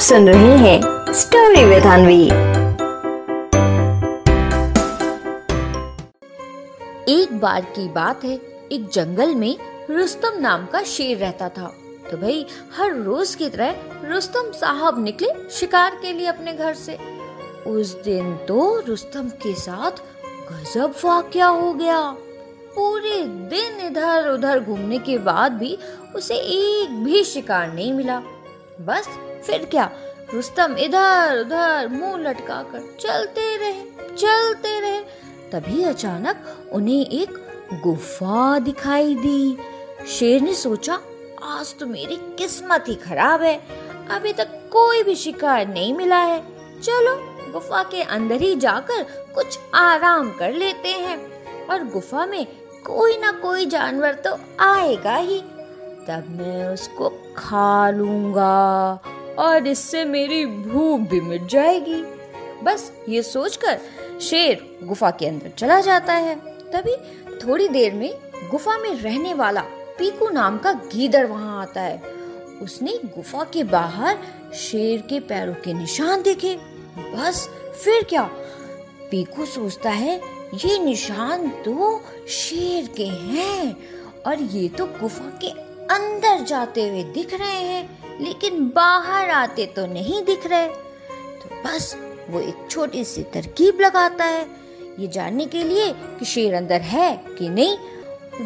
सुन रहे हैं story with अनवी एक बार की बात है, एक जंगल में रुस्तम नाम का शेर रहता था। तो भाई, हर रोज की तरह रुस्तम साहब निकले शिकार के लिए अपने घर से। उस दिन तो रुस्तम के साथ गजब वाक्या हो गया। पूरे दिन इधर उधर घूमने के बाद भी उसे एक भी शिकार नहीं मिला। बस, फिर क्या? रुस्तम इधर, उधर, मुँह लटका कर चलते रहे चलते रहे। तभी अचानक उन्हें एक गुफा दिखाई दी। शेर ने सोचा, आज तो मेरी किस्मत ही खराब है। अभी तक कोई भी शिकार नहीं मिला है। चलो, गुफा के अंदर ही जाकर कुछ आराम कर लेते हैं। और गुफा में कोई ना कोई जानवर तो आएगा ही। तब मैं उसको खा लूँगा और इससे मेरी भूख भी मिट जाएगी। बस ये सोचकर शेर गुफा के अंदर चला जाता है। तभी थोड़ी देर में गुफा में रहने वाला पीकू नाम का गीदड़ वहाँ आता है। उसने गुफा के बाहर शेर के पैरों के निशान देखे। बस फिर क्या? पीकू सोचता है, ये निशान तो शेर के हैं और ये तो गुफा के अंदर जाते हुए दिख रहे हैं, लेकिन बाहर आते तो नहीं दिख रहे। तो बस वो एक छोटी सी तरकीब लगाता है। ये जानने के लिए कि शेर अंदर है कि नहीं,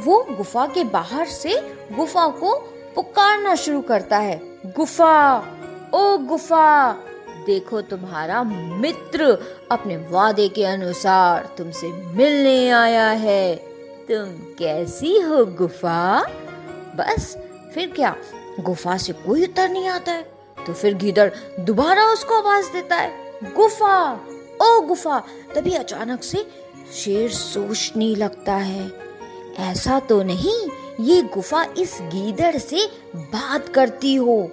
वो गुफा के बाहर से गुफा को पुकारना शुरू करता है। गुफा, ओ गुफा, देखो तुम्हारा मित्र अपने वादे के अनुसार तुमसे मिलने आया है। तुम कैसी हो गुफा? बस, फिर क्या? गुफा से कोई उत्तर नहीं आता है। तो फिर गीदड़ दोबारा उसको आवाज़ देता है, गुफा, ओ गुफा। तभी अचानक से शेर सोचने लगता है, ऐसा तो नहीं, ये गुफा इस गीदड़ से बात करती हो।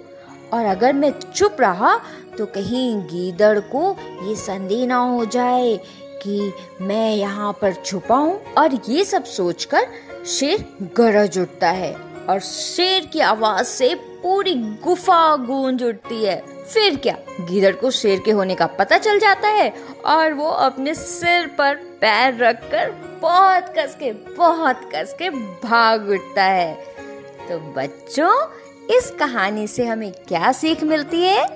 और अगर मैं चुप रहा तो कहीं गीदड़ को ये संदेह ना हो जाए कि मैं यहाँ पर छुपा हूँ। और ये सब सोचकर शेर गरज उठता है। और शेर की आवाज़ से पूरी गुफा गूंज उठती है। फिर क्या? गीदड़ को शेर के होने का पता चल जाता है और वो अपने सिर पर पैर रखकर बहुत कस के बहुत कस के भाग उठता है। तो बच्चों, इस कहानी से हमें क्या सीख मिलती है?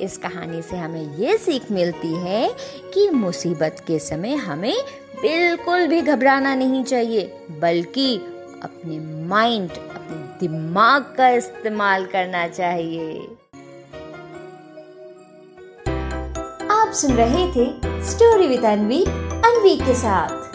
इस कहानी से हमें ये सीख मिलती है कि मुसीबत के समय हमें बिल्कुल भी घबराना नहीं चाहिए, बल्कि अपने माइंड अपने दिमाग का इस्तेमाल करना चाहिए। आप सुन रहे थे स्टोरी विद अनवी अनवी के साथ।